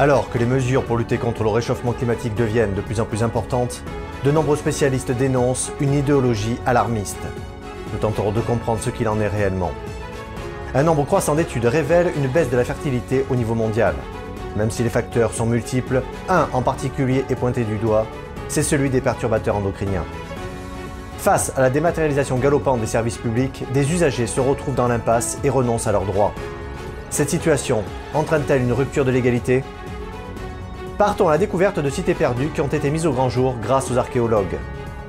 Alors que les mesures pour lutter contre le réchauffement climatique deviennent de plus en plus importantes, de nombreux spécialistes dénoncent une idéologie alarmiste. Nous tenterons de comprendre ce qu'il en est réellement. Un nombre croissant d'études révèle une baisse de la fertilité au niveau mondial. Même si les facteurs sont multiples, un en particulier est pointé du doigt, c'est celui des perturbateurs endocriniens. Face à la dématérialisation galopante des services publics, des usagers se retrouvent dans l'impasse et renoncent à leurs droits. Cette situation entraîne-t-elle une rupture de l'égalité? Partons à la découverte de cités perdues qui ont été mises au grand jour grâce aux archéologues.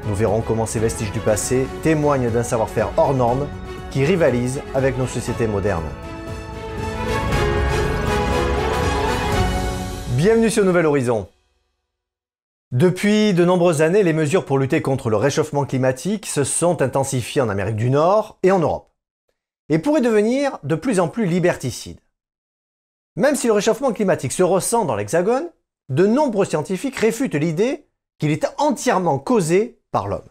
Nous verrons comment ces vestiges du passé témoignent d'un savoir-faire hors norme qui rivalise avec nos sociétés modernes. Bienvenue sur Nouvel Horizon. Depuis de nombreuses années, les mesures pour lutter contre le réchauffement climatique se sont intensifiées en Amérique du Nord et en Europe, et pourraient devenir de plus en plus liberticides. Même si le réchauffement climatique se ressent dans l'Hexagone, de nombreux scientifiques réfutent l'idée qu'il est entièrement causé par l'homme.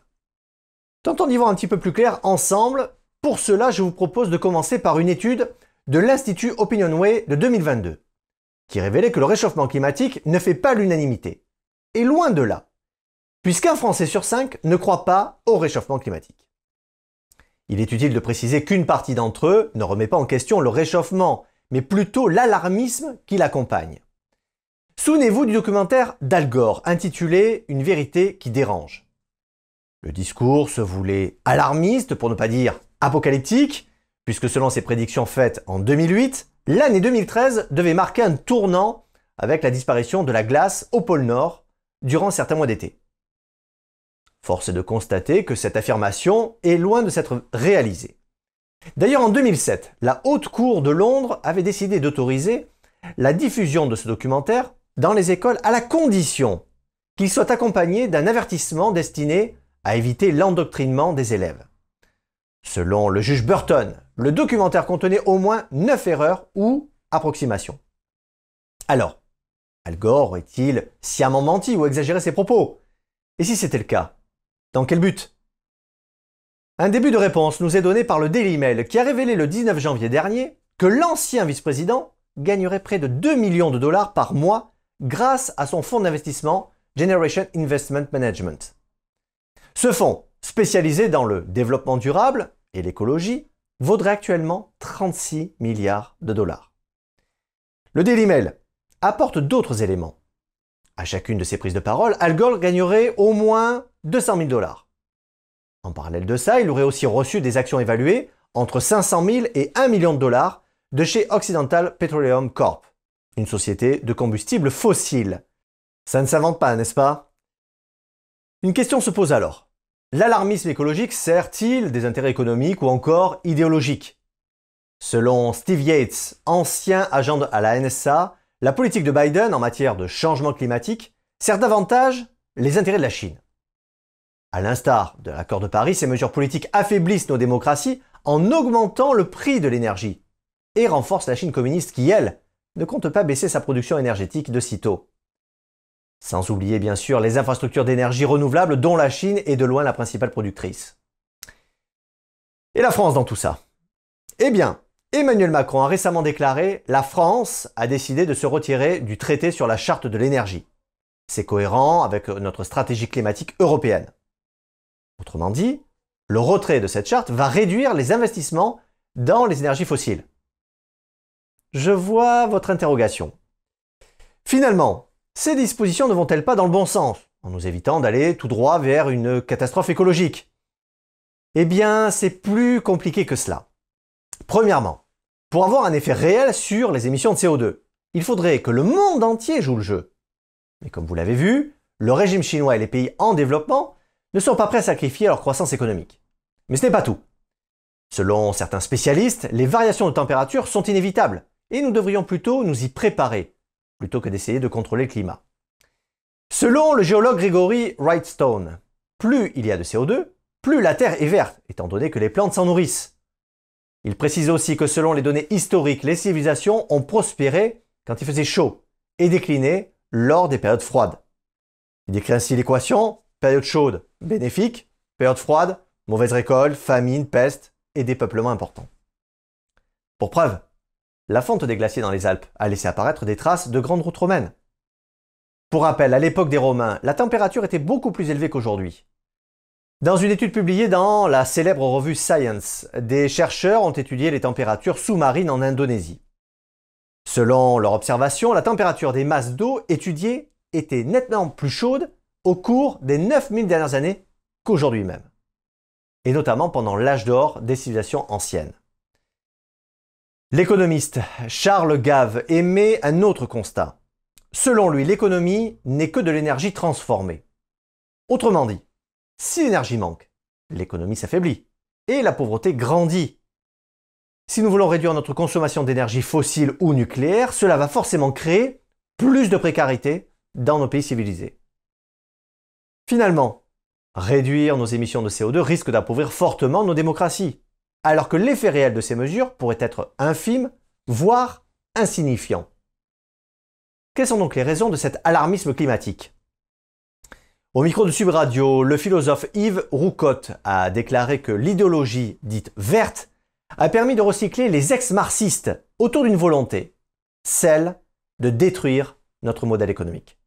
Tentons d'y voir un petit peu plus clair ensemble. Pour cela, je vous propose de commencer par une étude de l'Institut Opinionway de 2022, qui révélait que le réchauffement climatique ne fait pas l'unanimité. Et loin de là, puisqu'un Français sur cinq ne croit pas au réchauffement climatique. Il est utile de préciser qu'une partie d'entre eux ne remet pas en question le réchauffement, mais plutôt l'alarmisme qui l'accompagne. Souvenez-vous du documentaire d'Al Gore intitulé Une vérité qui dérange. Le discours se voulait alarmiste, pour ne pas dire apocalyptique, puisque selon ses prédictions faites en 2008, l'année 2013 devait marquer un tournant avec la disparition de la glace au pôle Nord durant certains mois d'été. Force est de constater que cette affirmation est loin de s'être réalisée. D'ailleurs, en 2007, la Haute Cour de Londres avait décidé d'autoriser la diffusion de ce documentaire dans les écoles à la condition qu'il soit accompagné d'un avertissement destiné à éviter l'endoctrinement des élèves. Selon le juge Burton, le documentaire contenait au moins 9 erreurs ou approximations. Alors, Al Gore aurait-il sciemment menti ou exagéré ses propos? Et si c'était le cas, dans quel but? Un début de réponse nous est donné par le Daily Mail qui a révélé le 19 janvier dernier que l'ancien vice-président gagnerait près de 2 millions de dollars par mois grâce à son fonds d'investissement Generation Investment Management. Ce fonds, spécialisé dans le développement durable et l'écologie, vaudrait actuellement 36 milliards de dollars. Le Daily Mail apporte d'autres éléments. À chacune de ses prises de parole, Al Gore gagnerait au moins 200 000 dollars. En parallèle de ça, il aurait aussi reçu des actions évaluées entre 500 000 et 1 million de dollars de chez Occidental Petroleum Corp, une société de combustibles fossiles. Ça ne s'invente pas, n'est-ce pas? Une question se pose alors. L'alarmisme écologique sert-il des intérêts économiques ou encore idéologiques? Selon Steve Yates, ancien agent à la NSA, la politique de Biden en matière de changement climatique sert davantage les intérêts de la Chine. À l'instar de l'accord de Paris, ces mesures politiques affaiblissent nos démocraties en augmentant le prix de l'énergie et renforcent la Chine communiste qui, elle, ne compte pas baisser sa production énergétique de sitôt. Sans oublier bien sûr les infrastructures d'énergie renouvelable dont la Chine est de loin la principale productrice. Et la France dans tout ça? Eh bien, Emmanuel Macron a récemment déclaré La France a décidé de se retirer du traité sur la charte de l'énergie. C'est cohérent avec notre stratégie climatique européenne. Autrement dit, le retrait de cette charte va réduire les investissements dans les énergies fossiles. Je vois votre interrogation. Finalement, ces dispositions ne vont-elles pas dans le bon sens, en nous évitant d'aller tout droit vers une catastrophe écologique? Eh bien, c'est plus compliqué que cela. Premièrement, pour avoir un effet réel sur les émissions de CO2, il faudrait que le monde entier joue le jeu. Mais comme vous l'avez vu, le régime chinois et les pays en développement ne sont pas prêts à sacrifier leur croissance économique. Mais ce n'est pas tout. Selon certains spécialistes, les variations de température sont inévitables et nous devrions plutôt nous y préparer, plutôt que d'essayer de contrôler le climat. Selon le géologue Gregory Wrightstone, plus il y a de CO2, plus la Terre est verte, étant donné que les plantes s'en nourrissent. Il précise aussi que selon les données historiques, les civilisations ont prospéré quand il faisait chaud et décliné lors des périodes froides. Il décrit ainsi l'équation période chaude, bénéfique, période froide, mauvaise récolte, famine, peste et dépeuplement important. Pour preuve, la fonte des glaciers dans les Alpes a laissé apparaître des traces de grandes routes romaines. Pour rappel, à l'époque des Romains, la température était beaucoup plus élevée qu'aujourd'hui. Dans une étude publiée dans la célèbre revue Science, des chercheurs ont étudié les températures sous-marines en Indonésie. Selon leur observation, la température des masses d'eau étudiées était nettement plus chaude au cours des 9000 dernières années qu'aujourd'hui même, et notamment pendant l'âge d'or des civilisations anciennes. L'économiste Charles Gave émet un autre constat. Selon lui, l'économie n'est que de l'énergie transformée. Autrement dit, si l'énergie manque, l'économie s'affaiblit et la pauvreté grandit. Si nous voulons réduire notre consommation d'énergie fossile ou nucléaire, cela va forcément créer plus de précarité dans nos pays civilisés. Finalement, réduire nos émissions de CO2 risque d'appauvrir fortement nos démocraties alors que l'effet réel de ces mesures pourrait être infime, voire insignifiant. Quelles sont donc les raisons de cet alarmisme climatique? Au micro de Subradio, le philosophe Yves Roucotte a déclaré que l'idéologie dite verte a permis de recycler les ex-marxistes autour d'une volonté, celle de détruire notre modèle économique.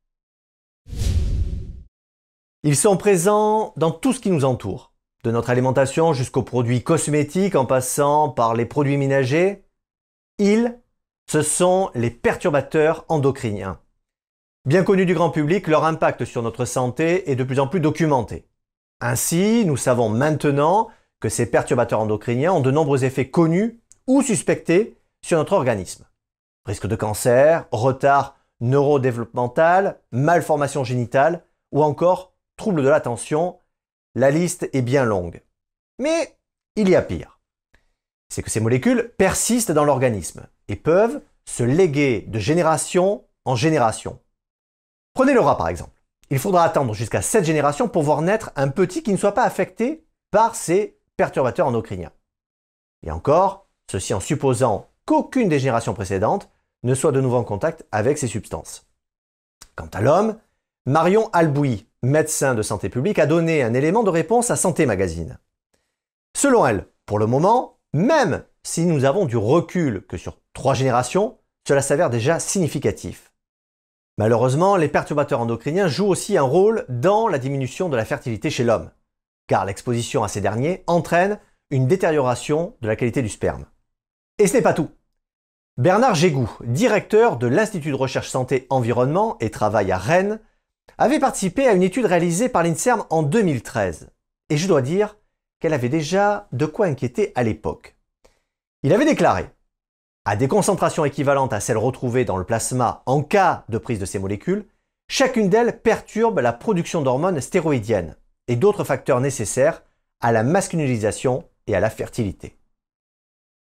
Ils sont présents dans tout ce qui nous entoure de notre alimentation jusqu'aux produits cosmétiques en passant par les produits ménagers, ils, ce sont les perturbateurs endocriniens. Bien connus du grand public, leur impact sur notre santé est de plus en plus documenté. Ainsi, nous savons maintenant que ces perturbateurs endocriniens ont de nombreux effets connus ou suspectés sur notre organisme. Risque de cancer, retard neurodéveloppemental, malformation génitale ou encore troubles de l'attention, la liste est bien longue. Mais il y a pire. C'est que ces molécules persistent dans l'organisme et peuvent se léguer de génération en génération. Prenez le rat par exemple. Il faudra attendre jusqu'à 7 générations pour voir naître un petit qui ne soit pas affecté par ces perturbateurs endocriniens. Et encore, ceci en supposant qu'aucune des générations précédentes ne soit de nouveau en contact avec ces substances. Quant à l'homme, Marion Albouy, médecin de santé publique, a donné un élément de réponse à Santé Magazine. Selon elle, pour le moment, même si nous avons du recul que sur trois générations, cela s'avère déjà significatif. Malheureusement, les perturbateurs endocriniens jouent aussi un rôle dans la diminution de la fertilité chez l'homme, car l'exposition à ces derniers entraîne une détérioration de la qualité du sperme. Et ce n'est pas tout. Bernard Gégou, directeur de l'Institut de recherche santé environnement et travail à Rennes, avait participé à une étude réalisée par l'INSERM en 2013. Et je dois dire qu'elle avait déjà de quoi inquiéter à l'époque. Il avait déclaré à des concentrations équivalentes à celles retrouvées dans le plasma en cas de prise de ces molécules, chacune d'elles perturbe la production d'hormones stéroïdiennes et d'autres facteurs nécessaires à la masculinisation et à la fertilité.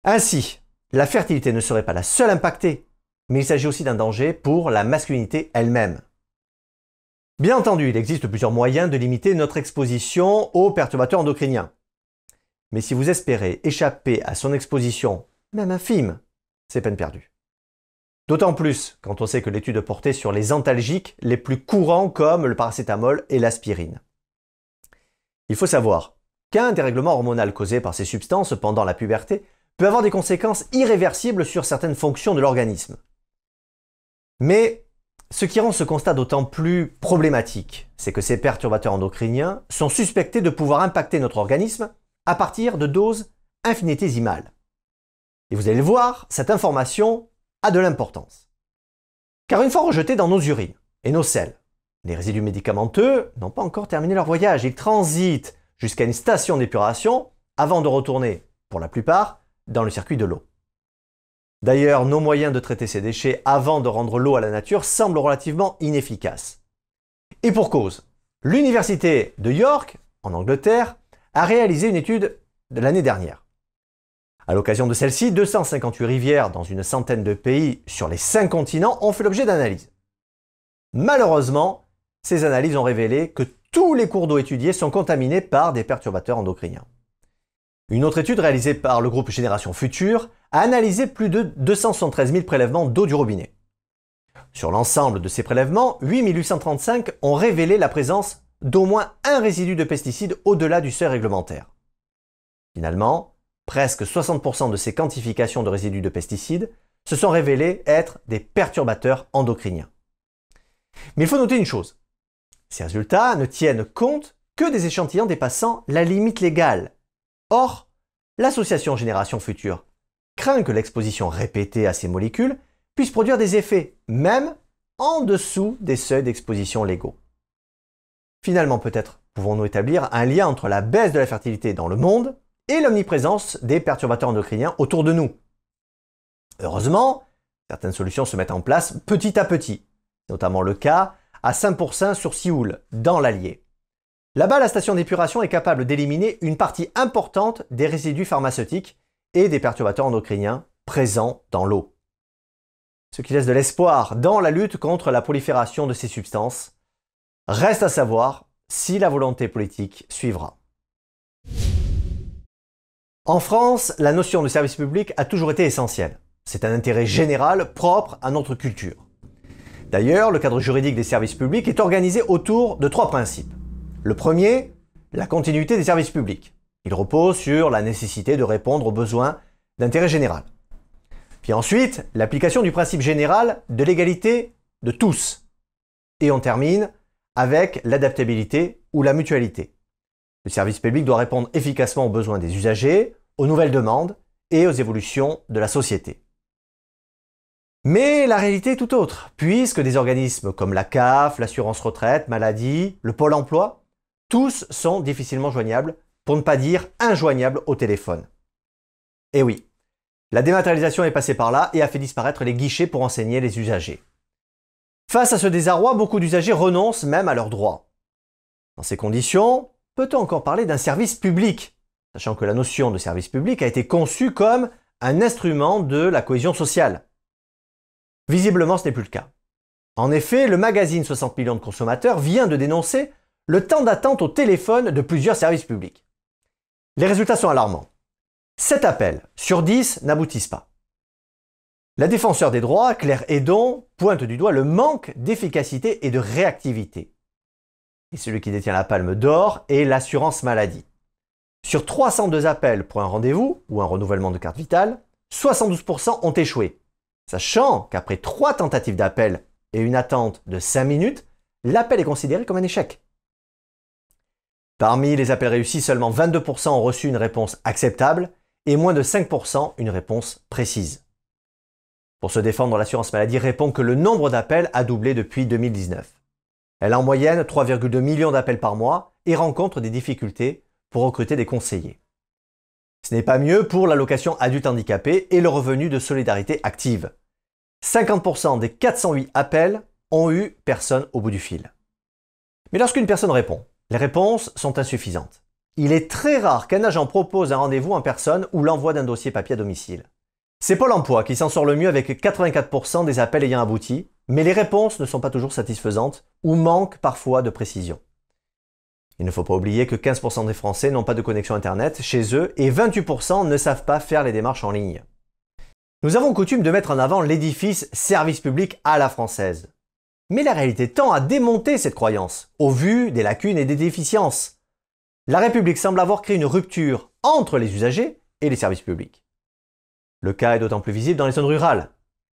Ainsi, la fertilité ne serait pas la seule impactée, mais il s'agit aussi d'un danger pour la masculinité elle-même. Bien entendu, il existe plusieurs moyens de limiter notre exposition aux perturbateurs endocriniens. Mais si vous espérez échapper à son exposition, même infime, c'est peine perdue. D'autant plus quand on sait que l'étude portait sur les antalgiques les plus courants comme le paracétamol et l'aspirine. Il faut savoir qu'un dérèglement hormonal causé par ces substances pendant la puberté peut avoir des conséquences irréversibles sur certaines fonctions de l'organisme. Mais ce qui rend ce constat d'autant plus problématique, c'est que ces perturbateurs endocriniens sont suspectés de pouvoir impacter notre organisme à partir de doses infinitésimales. Et vous allez le voir, cette information a de l'importance. Car une fois rejetés dans nos urines et nos selles, les résidus médicamenteux n'ont pas encore terminé leur voyage. Ils transitent jusqu'à une station d'épuration avant de retourner, pour la plupart, dans le circuit de l'eau. D'ailleurs, nos moyens de traiter ces déchets avant de rendre l'eau à la nature semblent relativement inefficaces. Et pour cause, l'Université de York, en Angleterre, a réalisé une étude de l'année dernière. À l'occasion de celle-ci, 258 rivières dans une centaine de pays sur les cinq continents ont fait l'objet d'analyses. Malheureusement, ces analyses ont révélé que tous les cours d'eau étudiés sont contaminés par des perturbateurs endocriniens. Une autre étude réalisée par le groupe Génération Future a analysé plus de 273 000 prélèvements d'eau du robinet. Sur l'ensemble de ces prélèvements, 8835 ont révélé la présence d'au moins un résidu de pesticides au-delà du seuil réglementaire. Finalement, presque 60% de ces quantifications de résidus de pesticides se sont révélés être des perturbateurs endocriniens. Mais il faut noter une chose. Ces résultats ne tiennent compte que des échantillons dépassant la limite légale. Or, l'association Génération Future que l'exposition répétée à ces molécules puisse produire des effets, même en dessous des seuils d'exposition légaux. Finalement, peut-être pouvons-nous établir un lien entre la baisse de la fertilité dans le monde et l'omniprésence des perturbateurs endocriniens autour de nous. Heureusement, certaines solutions se mettent en place petit à petit, notamment le cas à 5% sur Sioule, dans l'Allier. Là-bas, la station d'épuration est capable d'éliminer une partie importante des résidus pharmaceutiques et des perturbateurs endocriniens présents dans l'eau. Ce qui laisse de l'espoir dans la lutte contre la prolifération de ces substances. Reste à savoir si la volonté politique suivra. En France, la notion de service public a toujours été essentielle. C'est un intérêt général propre à notre culture. D'ailleurs, le cadre juridique des services publics est organisé autour de trois principes. Le premier, la continuité des services publics. Il repose sur la nécessité de répondre aux besoins d'intérêt général. Puis ensuite, l'application du principe général de l'égalité de tous. Et on termine avec l'adaptabilité ou la mutualité. Le service public doit répondre efficacement aux besoins des usagers, aux nouvelles demandes et aux évolutions de la société. Mais la réalité est tout autre, puisque des organismes comme la CAF, l'assurance retraite, maladie, le pôle emploi, tous sont difficilement joignables, pour ne pas dire injoignables au téléphone. Et oui, la dématérialisation est passée par là et a fait disparaître les guichets pour enseigner les usagers. Face à ce désarroi, beaucoup d'usagers renoncent même à leurs droits. Dans ces conditions, peut-on encore parler d'un service public, sachant que la notion de service public a été conçue comme un instrument de la cohésion sociale? Visiblement, ce n'est plus le cas. En effet, le magazine 60 millions de consommateurs vient de dénoncer le temps d'attente au téléphone de plusieurs services publics. Les résultats sont alarmants. 7 appels sur 10 n'aboutissent pas. La défenseur des droits, Claire Edon, pointe du doigt le manque d'efficacité et de réactivité. Et celui qui détient la palme d'or est l'assurance maladie. Sur 302 appels pour un rendez-vous ou un renouvellement de carte vitale, 72% ont échoué sachant qu'après trois tentatives d'appel et une attente de 5 minutes, l'appel est considéré comme un échec. Parmi les appels réussis, seulement 22% ont reçu une réponse acceptable et moins de 5% une réponse précise. Pour se défendre, l'assurance maladie répond que le nombre d'appels a doublé depuis 2019. Elle a en moyenne 3,2 millions d'appels par mois et rencontre des difficultés pour recruter des conseillers. Ce n'est pas mieux pour l'allocation adulte handicapé et le revenu de solidarité active. 50% des 408 appels ont eu personne au bout du fil. Mais lorsqu'une personne répond, les réponses sont insuffisantes. Il est très rare qu'un agent propose un rendez-vous en personne ou l'envoi d'un dossier papier à domicile. C'est Pôle emploi qui s'en sort le mieux avec 84% des appels ayant abouti, mais les réponses ne sont pas toujours satisfaisantes ou manquent parfois de précision. Il ne faut pas oublier que 15% des Français n'ont pas de connexion Internet chez eux et 28% ne savent pas faire les démarches en ligne. Nous avons coutume de mettre en avant l'édifice service public à la française. Mais la réalité tend à démonter cette croyance, au vu des lacunes et des déficiences. La République semble avoir créé une rupture entre les usagers et les services publics. Le cas est d'autant plus visible dans les zones rurales.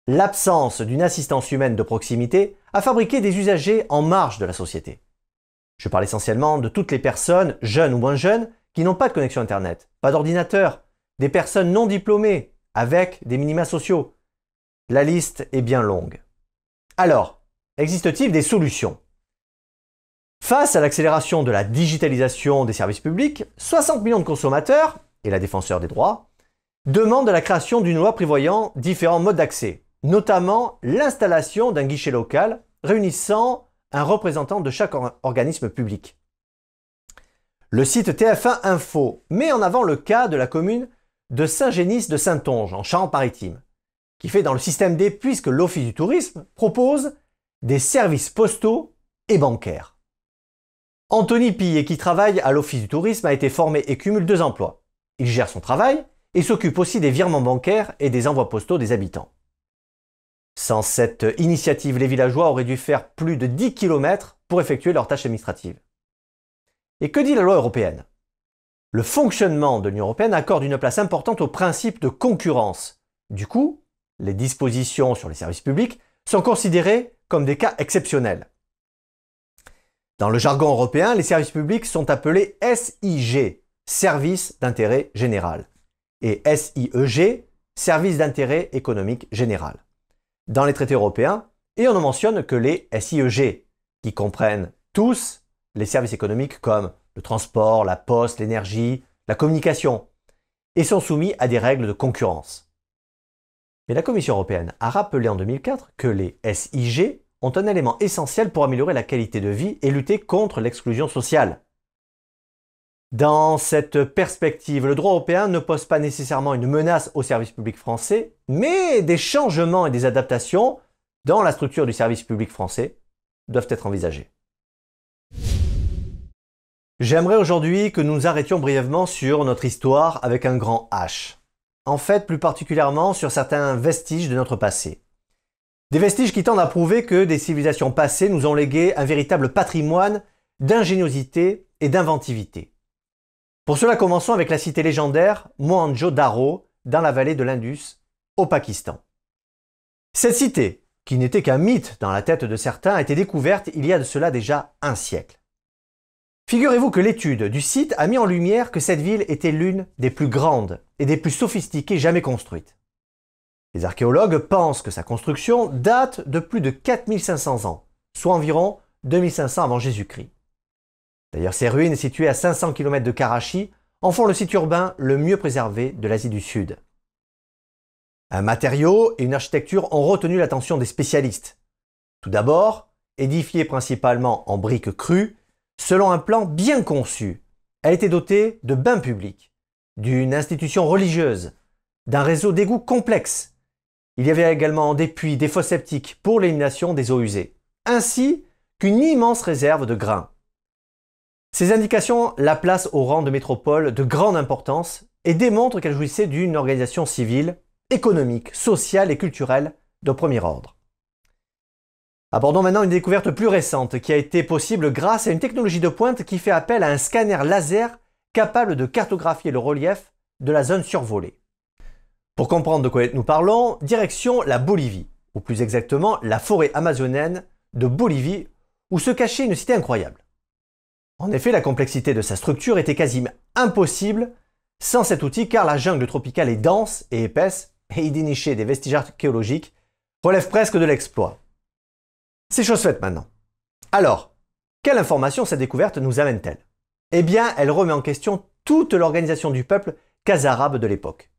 L'absence d'une assistance humaine de proximité a fabriqué des usagers en marge de la société. Je parle essentiellement de toutes les personnes, jeunes ou moins jeunes, qui n'ont pas de connexion Internet, pas d'ordinateur, des personnes non diplômées, avec des minima sociaux. La liste est bien longue. Alors, existe-t-il des solutions? Face à l'accélération de la digitalisation des services publics, 60 millions de consommateurs, et la défenseur des droits, demandent la création d'une loi prévoyant différents modes d'accès, notamment l'installation d'un guichet local réunissant un représentant de chaque organisme public. Le site TF1 Info met en avant le cas de la commune de Saint-Génis de Saint-Onge, en Charente-Maritime, qui fait dans le système D puisque l'Office du tourisme propose des services postaux et bancaires. Anthony Pillet, qui travaille à l'Office du tourisme, a été formé et cumule deux emplois. Il gère son travail et s'occupe aussi des virements bancaires et des envois postaux des habitants. Sans cette initiative, les villageois auraient dû faire plus de 10 km pour effectuer leurs tâches administratives. Et que dit la loi européenne? Le fonctionnement de l'Union européenne accorde une place importante au principe de concurrence. Du coup, les dispositions sur les services publics sont considérées comme des cas exceptionnels. Dans le jargon européen, les services publics sont appelés SIG, Services d'intérêt général, et SIEG, Services d'intérêt économique général. Dans les traités européens, et on ne mentionne que les SIEG, qui comprennent tous les services économiques comme le transport, la poste, l'énergie, la communication, et sont soumis à des règles de concurrence. Mais la Commission européenne a rappelé en 2004 que les SIG ont un élément essentiel pour améliorer la qualité de vie et lutter contre l'exclusion sociale. Dans cette perspective, le droit européen ne pose pas nécessairement une menace au service public français, mais des changements et des adaptations dans la structure du service public français doivent être envisagés. J'aimerais aujourd'hui que nous nous arrêtions brièvement sur notre histoire avec un grand H. En fait, plus particulièrement sur certains vestiges de notre passé. Des vestiges qui tendent à prouver que des civilisations passées nous ont légué un véritable patrimoine d'ingéniosité et d'inventivité. Pour cela, commençons avec la cité légendaire Mohenjo-Daro dans la vallée de l'Indus, au Pakistan. Cette cité, qui n'était qu'un mythe dans la tête de certains, a été découverte il y a de cela déjà un siècle. Figurez-vous que l'étude du site a mis en lumière que cette ville était l'une des plus grandes et des plus sophistiquées jamais construites. Les archéologues pensent que sa construction date de plus de 4500 ans, soit environ 2500 avant Jésus-Christ. D'ailleurs, ces ruines situées à 500 km de Karachi en font le site urbain le mieux préservé de l'Asie du Sud. Un matériau et une architecture ont retenu l'attention des spécialistes. Tout d'abord, édifiée principalement en briques crues, selon un plan bien conçu. Elle était dotée de bains publics, d'une institution religieuse, d'un réseau d'égouts complexe. Il y avait également des puits, des fosses septiques pour l'élimination des eaux usées, ainsi qu'une immense réserve de grains. Ces indications la placent au rang de métropole de grande importance et démontrent qu'elle jouissait d'une organisation civile, économique, sociale et culturelle de premier ordre. Abordons maintenant une découverte plus récente qui a été possible grâce à une technologie de pointe qui fait appel à un scanner laser capable de cartographier le relief de la zone survolée. Pour comprendre de quoi nous parlons, direction la Bolivie, ou plus exactement la forêt amazonienne de Bolivie, où se cachait une cité incroyable. En effet, la complexité de sa structure était quasiment impossible sans cet outil car la jungle tropicale est dense et épaisse et y dénicher des vestiges archéologiques relève presque de l'exploit. C'est chose faite maintenant. Alors, quelle information cette découverte nous amène-t-elle? Eh bien, elle remet en question toute l'organisation du peuple khazarabe de l'époque.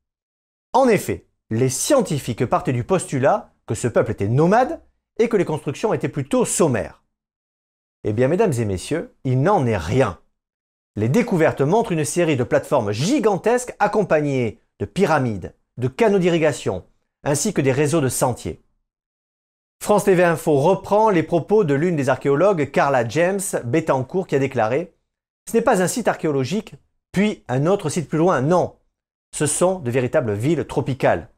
En effet, les scientifiques partaient du postulat que ce peuple était nomade et que les constructions étaient plutôt sommaires. Eh bien, mesdames et messieurs, il n'en est rien. Les découvertes montrent une série de plateformes gigantesques accompagnées de pyramides, de canaux d'irrigation, ainsi que des réseaux de sentiers. France TV Info reprend les propos de l'une des archéologues, Carla James Bettencourt, qui a déclaré Ce n'est pas un site archéologique, puis un autre site plus loin, non. Ce sont de véritables villes tropicales,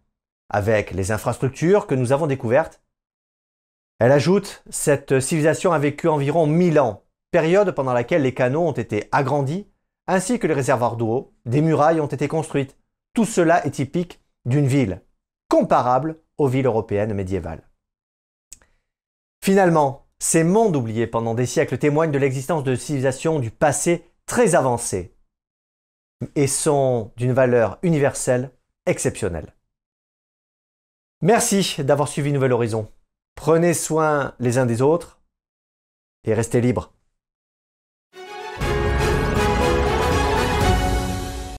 avec les infrastructures que nous avons découvertes. Elle ajoute Cette civilisation a vécu environ 1000 ans, période pendant laquelle les canaux ont été agrandis, ainsi que les réservoirs d'eau, des murailles ont été construites. Tout cela est typique d'une ville, comparable aux villes européennes médiévales. Finalement, ces mondes oubliés pendant des siècles témoignent de l'existence de civilisations du passé très avancées et sont d'une valeur universelle exceptionnelle. Merci d'avoir suivi Nouvel Horizon. Prenez soin les uns des autres et restez libres.